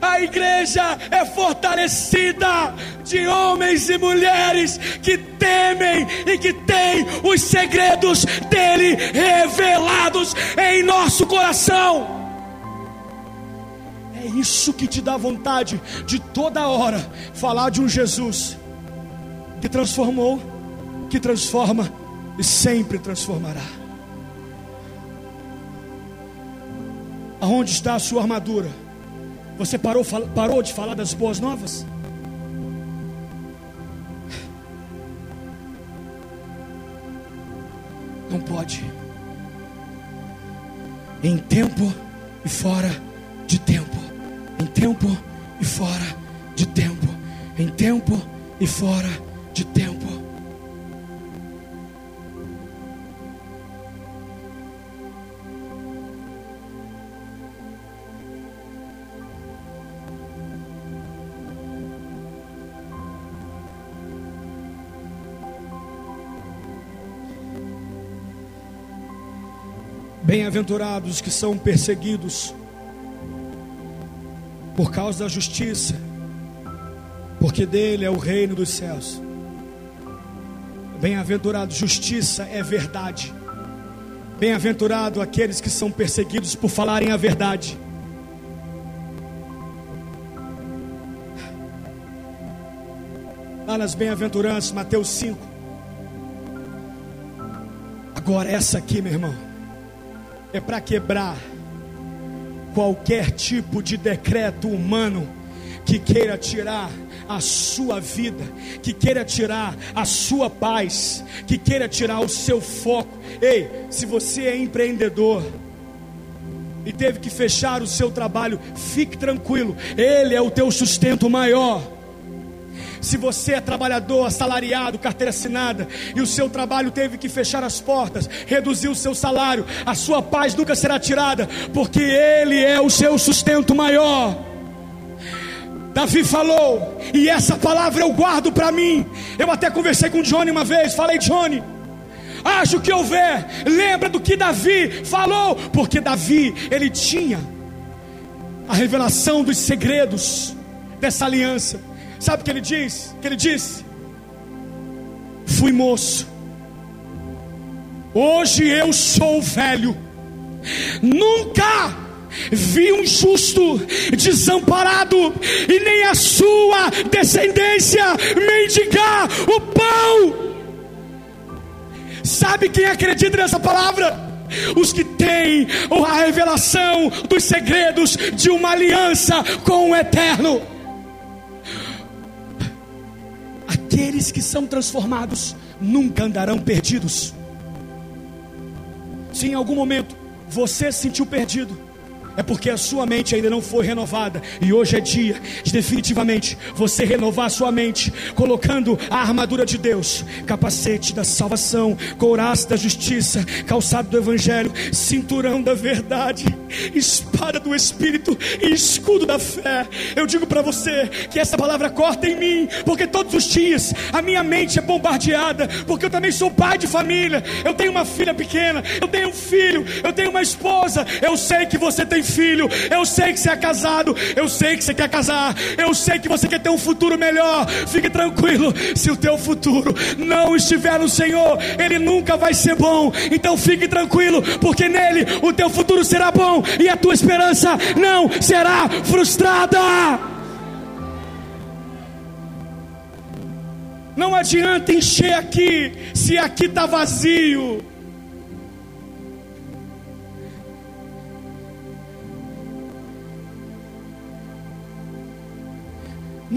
A igreja é fortalecida de homens e mulheres que temem e que têm os segredos dele revelados em nosso coração. É isso que te dá vontade de toda hora falar de um Jesus que transformou, que transforma e sempre transformará. Aonde está a sua armadura? Você parou, parou de falar das boas novas? Não pode. Em tempo e fora de tempo. Em tempo e fora de tempo. Em tempo e fora de tempo. Bem-aventurados que são perseguidos por causa da justiça, porque dele é o reino dos céus. Bem-aventurado, justiça é verdade. Bem-aventurado aqueles que são perseguidos por falarem a verdade. Lá nas bem-aventuranças, Mateus 5. Agora, essa aqui, meu irmão é para quebrar qualquer tipo de decreto humano que queira tirar a sua vida, que queira tirar a sua paz, que queira tirar o seu foco. Ei, se você é empreendedor, e teve que fechar o seu trabalho, fique tranquilo, Ele é o teu sustento maior. Se você é trabalhador, assalariado, carteira assinada, e o seu trabalho teve que fechar as portas, reduzir o seu salário, a sua paz nunca será tirada, porque Ele é o seu sustento maior. Davi falou, e essa palavra eu guardo para mim. Eu até conversei com Johnny uma vez, falei, Johnny, acho que houver, lembra do que Davi falou, porque Davi, ele tinha a revelação dos segredos dessa aliança. Sabe o que ele diz? Que ele disse: Fui moço, hoje eu sou velho, nunca vi um justo desamparado e nem a sua descendência mendigar o pão. Sabe quem acredita nessa palavra? Os que têm a revelação dos segredos de uma aliança com o eterno. Aqueles que são transformados nunca andarão perdidos. Se em algum momento você se sentiu perdido, é porque a sua mente ainda não foi renovada. E hoje é dia de definitivamente você renovar a sua mente, colocando a armadura de Deus, capacete da salvação, couraça da justiça, calçado do evangelho, cinturão da verdade, espada do espírito e escudo da fé. Eu digo para você que essa palavra corta em mim, porque todos os dias a minha mente é bombardeada, porque eu também sou pai de família. Eu tenho uma filha pequena, eu tenho um filho, eu tenho uma esposa. Eu sei que você tem filho, eu sei que você é casado, eu sei que você quer casar, eu sei que você quer ter um futuro melhor. Fique tranquilo, se o teu futuro não estiver no Senhor, ele nunca vai ser bom. Então fique tranquilo, porque nele o teu futuro será bom e a tua esperança não será frustrada. Não adianta encher aqui se aqui está vazio.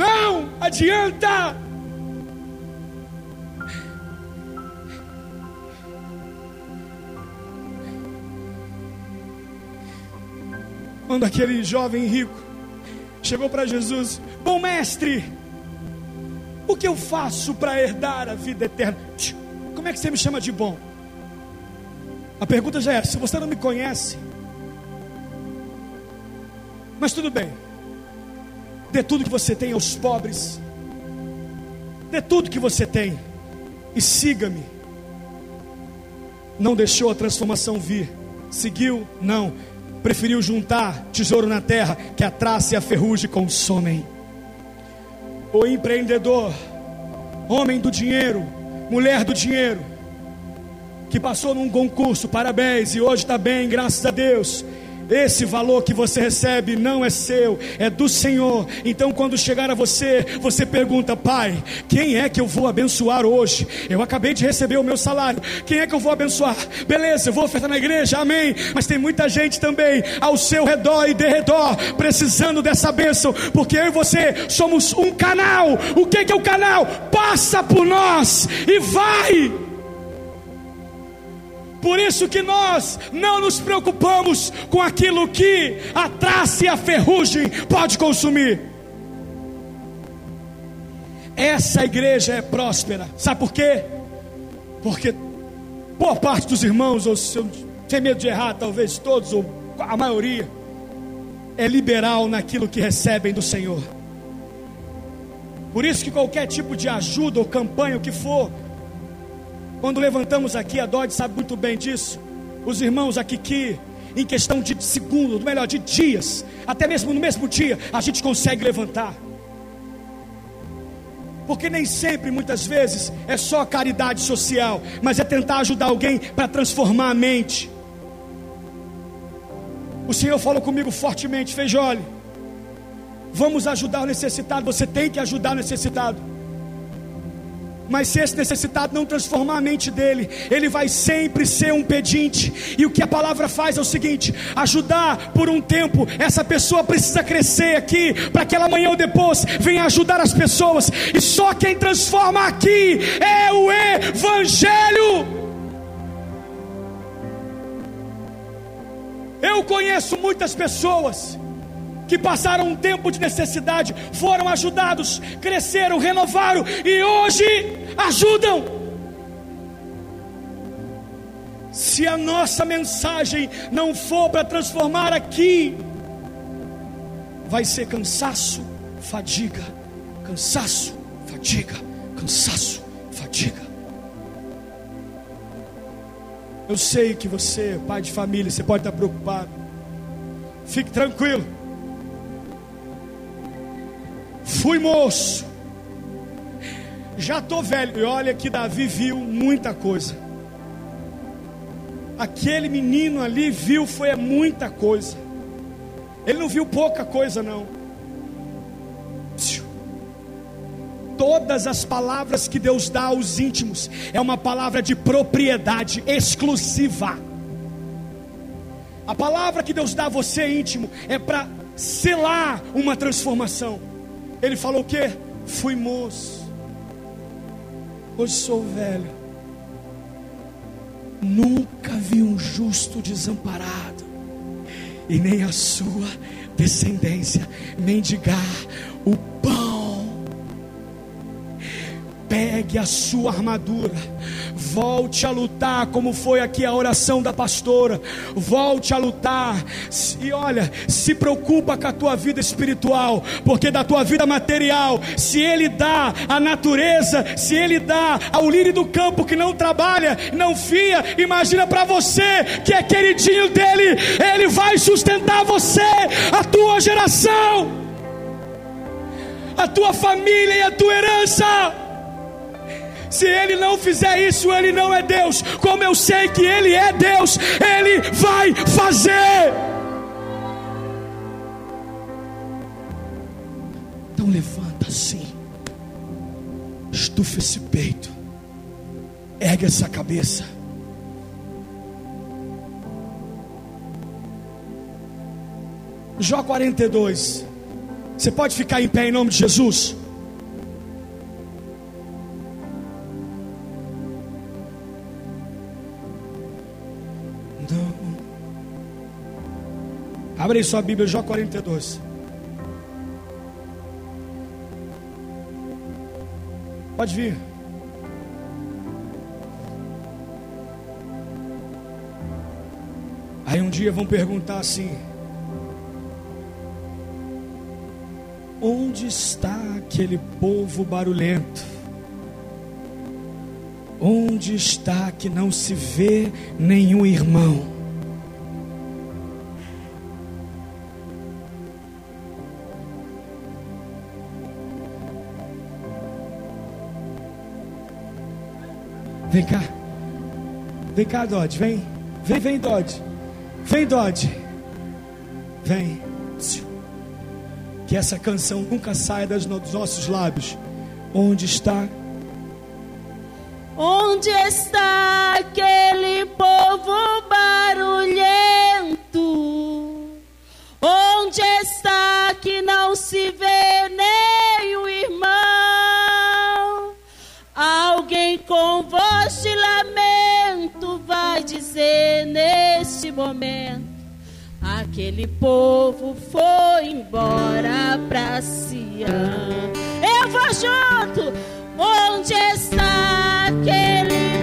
Não adianta. Quando aquele jovem rico chegou para Jesus, bom mestre, o que eu faço para herdar a vida eterna? Como é que você me chama de bom? A pergunta já é: se você não me conhece, mas tudo bem, dê tudo que você tem aos pobres, dê tudo que você tem e siga-me. Não deixou a transformação vir, seguiu? Não preferiu juntar tesouro na terra que a traça e a ferrugem consomem. O empreendedor, homem do dinheiro, mulher do dinheiro, que passou num concurso, parabéns, e hoje está bem, graças a Deus esse valor que você recebe não é seu, é do Senhor. Então, quando chegar a você, você pergunta: Pai, quem é que eu vou abençoar hoje? Eu acabei de receber o meu salário, quem é que eu vou abençoar? Beleza, eu vou ofertar na igreja, amém. Mas tem muita gente também ao seu redor e de redor precisando dessa bênção, porque eu e você somos um canal. O que é o canal? Passa por nós e vai. Por isso que nós não nos preocupamos com aquilo que a traça e a ferrugem pode consumir. Essa igreja é próspera. Sabe por quê? Porque boa parte dos irmãos, ou se eu tenho medo de errar, talvez todos, ou a maioria, é liberal naquilo que recebem do Senhor. Por isso que qualquer tipo de ajuda ou campanha, o que for, quando levantamos aqui, a Dodge sabe muito bem disso. Os irmãos aqui que, em questão de segundos, melhor, de dias, até mesmo no mesmo dia, a gente consegue levantar. Porque nem sempre, muitas vezes, é só caridade social, mas é tentar ajudar alguém para transformar a mente. O Senhor falou comigo fortemente, fez olhe, vamos ajudar o necessitado, você tem que ajudar o necessitado. Mas se esse necessitado não transformar a mente dele, ele vai sempre ser um pedinte. E o que a palavra faz é o seguinte: ajudar por um tempo. Essa pessoa precisa crescer aqui, para que ela amanhã ou depois venha ajudar as pessoas. E só quem transforma aqui é o Evangelho. Eu conheço muitas pessoas que passaram um tempo de necessidade, foram ajudados, cresceram, renovaram e hoje ajudam. Se a nossa mensagem não for para transformar aqui, vai ser cansaço, fadiga, cansaço, fadiga, cansaço, fadiga. Eu sei que você, pai de família, você pode estar preocupado. Fique tranquilo. Fui moço, já estou velho. E olha que Davi viu muita coisa. Aquele menino ali viu foi muita coisa. Ele não viu pouca coisa, não. Todas as palavras que Deus dá aos íntimos é uma palavra de propriedade exclusiva. A palavra que Deus dá a você íntimo é para selar uma transformação. Ele falou o que? Fui moço, hoje sou velho. Nunca vi um justo desamparado, e nem a sua descendência mendigar Pegue a sua armadura Volte a lutar, como foi aqui a oração da pastora. Volte a lutar. E olha, se preocupa com a tua vida espiritual, porque da tua vida material, se ele dá a natureza, se ele dá ao lírio do campo que não trabalha, não fia, imagina para você que é queridinho dele, ele vai sustentar você, a tua geração, a tua família e a tua herança. Se ele não fizer isso, ele não é Deus. Como eu sei que ele é Deus, ele vai fazer. Então levanta assim. Estufa esse peito. Ergue essa cabeça. Jó 42. Você pode ficar em pé em nome de Jesus? Abre aí sua Bíblia, Jó 42. Pode vir. Aí um dia vão perguntar assim: Onde está aquele povo barulhento? Onde está que não se vê nenhum irmão? Vem cá. Vem cá, Dodge. Vem. Vem, vem, Dodge. Vem, Dodge. Vem. Que essa canção nunca saia dos nossos lábios. Onde está? Onde está aquele povo neste momento Aquele povo foi embora pra Sião. Eu vou junto. Onde está aquele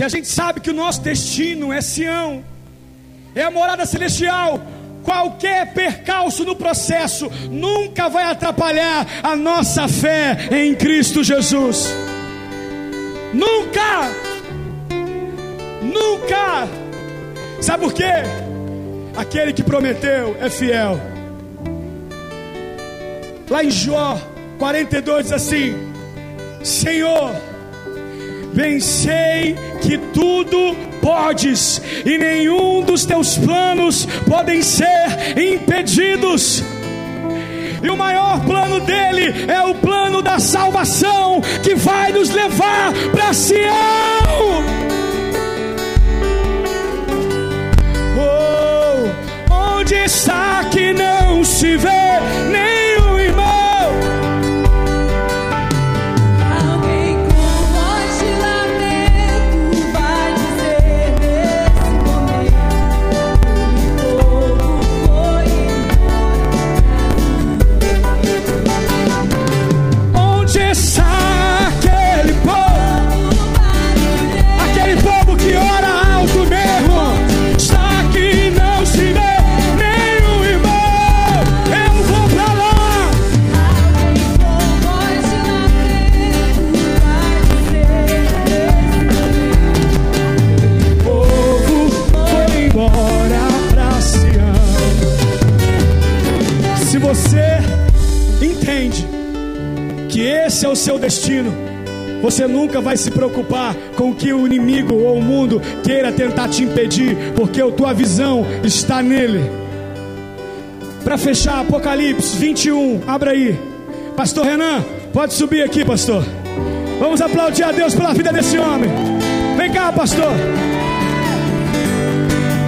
Se a gente sabe que o nosso destino é Sião, é a morada celestial, qualquer percalço no processo nunca vai atrapalhar a nossa fé em Cristo Jesus. Nunca! Nunca! Sabe por quê? Aquele que prometeu é fiel. Lá em Jó 42 diz assim: Senhor, bem sei que tudo podes e nenhum dos teus planos podem ser impedidos. E o maior plano dele é o plano da salvação que vai nos levar para Sião. Oh, onde está que não se vê nem seu destino, você nunca vai se preocupar com o que o inimigo ou o mundo queira tentar te impedir, porque a tua visão está nele. Para fechar, Apocalipse 21, abra aí. Pastor Renan, pode subir aqui, pastor. Vamos aplaudir a Deus pela vida desse homem. Vem cá, pastor.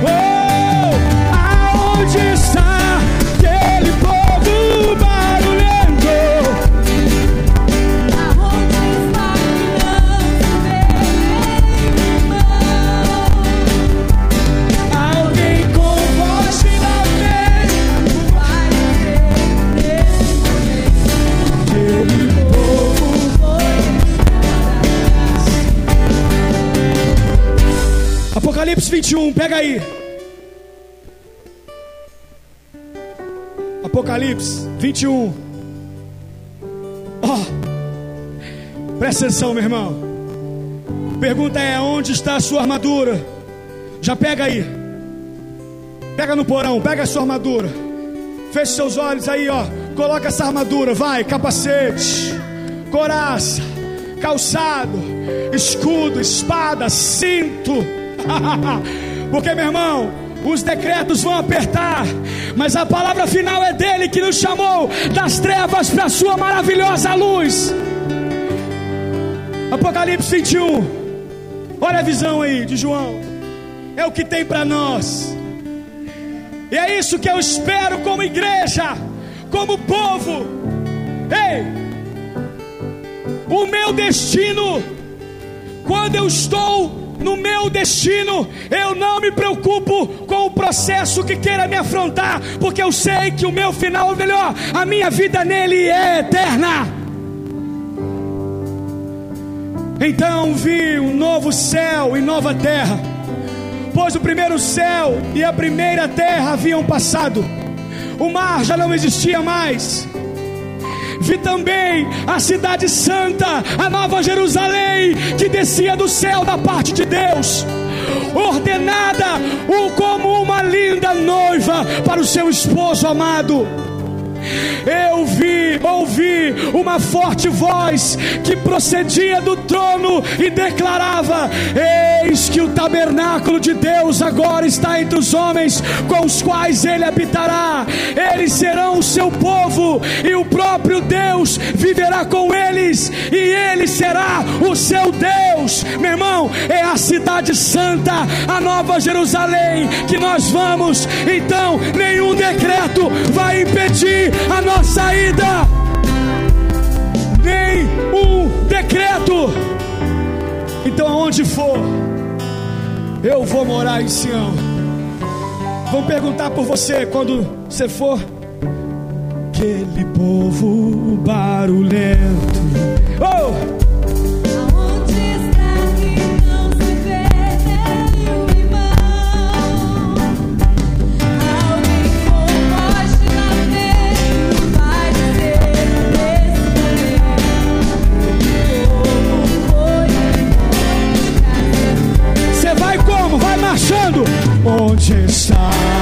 Oh, aonde está aquele povo Apocalipse 21, pega aí. Apocalipse 21. Oh, presta atenção, meu irmão. Pergunta é: onde está a sua armadura? Já pega aí. Pega no porão, pega a sua armadura. Feche seus olhos aí, ó. Coloca essa armadura, vai, capacete, coraça, calçado, escudo, espada, cinto Porque, meu irmão, os decretos vão apertar, mas a palavra final é dele que nos chamou das trevas para a sua maravilhosa luz. Apocalipse 21. Olha a visão aí de João. É o que tem para nós. E é isso que eu espero como igreja, como povo. Ei, o meu destino, quando eu estou no meu destino, eu não me preocupo com o processo que queira me afrontar, porque eu sei que o meu final, ou melhor, a minha vida nele é eterna. Então vi um novo céu e nova terra, pois o primeiro céu e a primeira terra haviam passado, o mar já não existia mais vi também a cidade santa, a nova Jerusalém, que descia do céu da parte de Deus, ordenada como uma linda noiva para o seu esposo amado. Eu vi, ouvi uma forte voz que procedia do trono e declarava: Eis que o tabernáculo de Deus agora está entre os homens, com os quais ele habitará. Eles serão o seu povo, e o próprio Deus viverá com eles, e ele será o seu Deus. Meu irmão, é a cidade santa, a nova Jerusalém que nós vamos. Então, nenhum decreto vai impedir a nossa ida, nem um decreto. Então, aonde for, eu vou morar em Sião. Vão perguntar por você quando você for. Aquele povo barulhento. Oh! Just stop.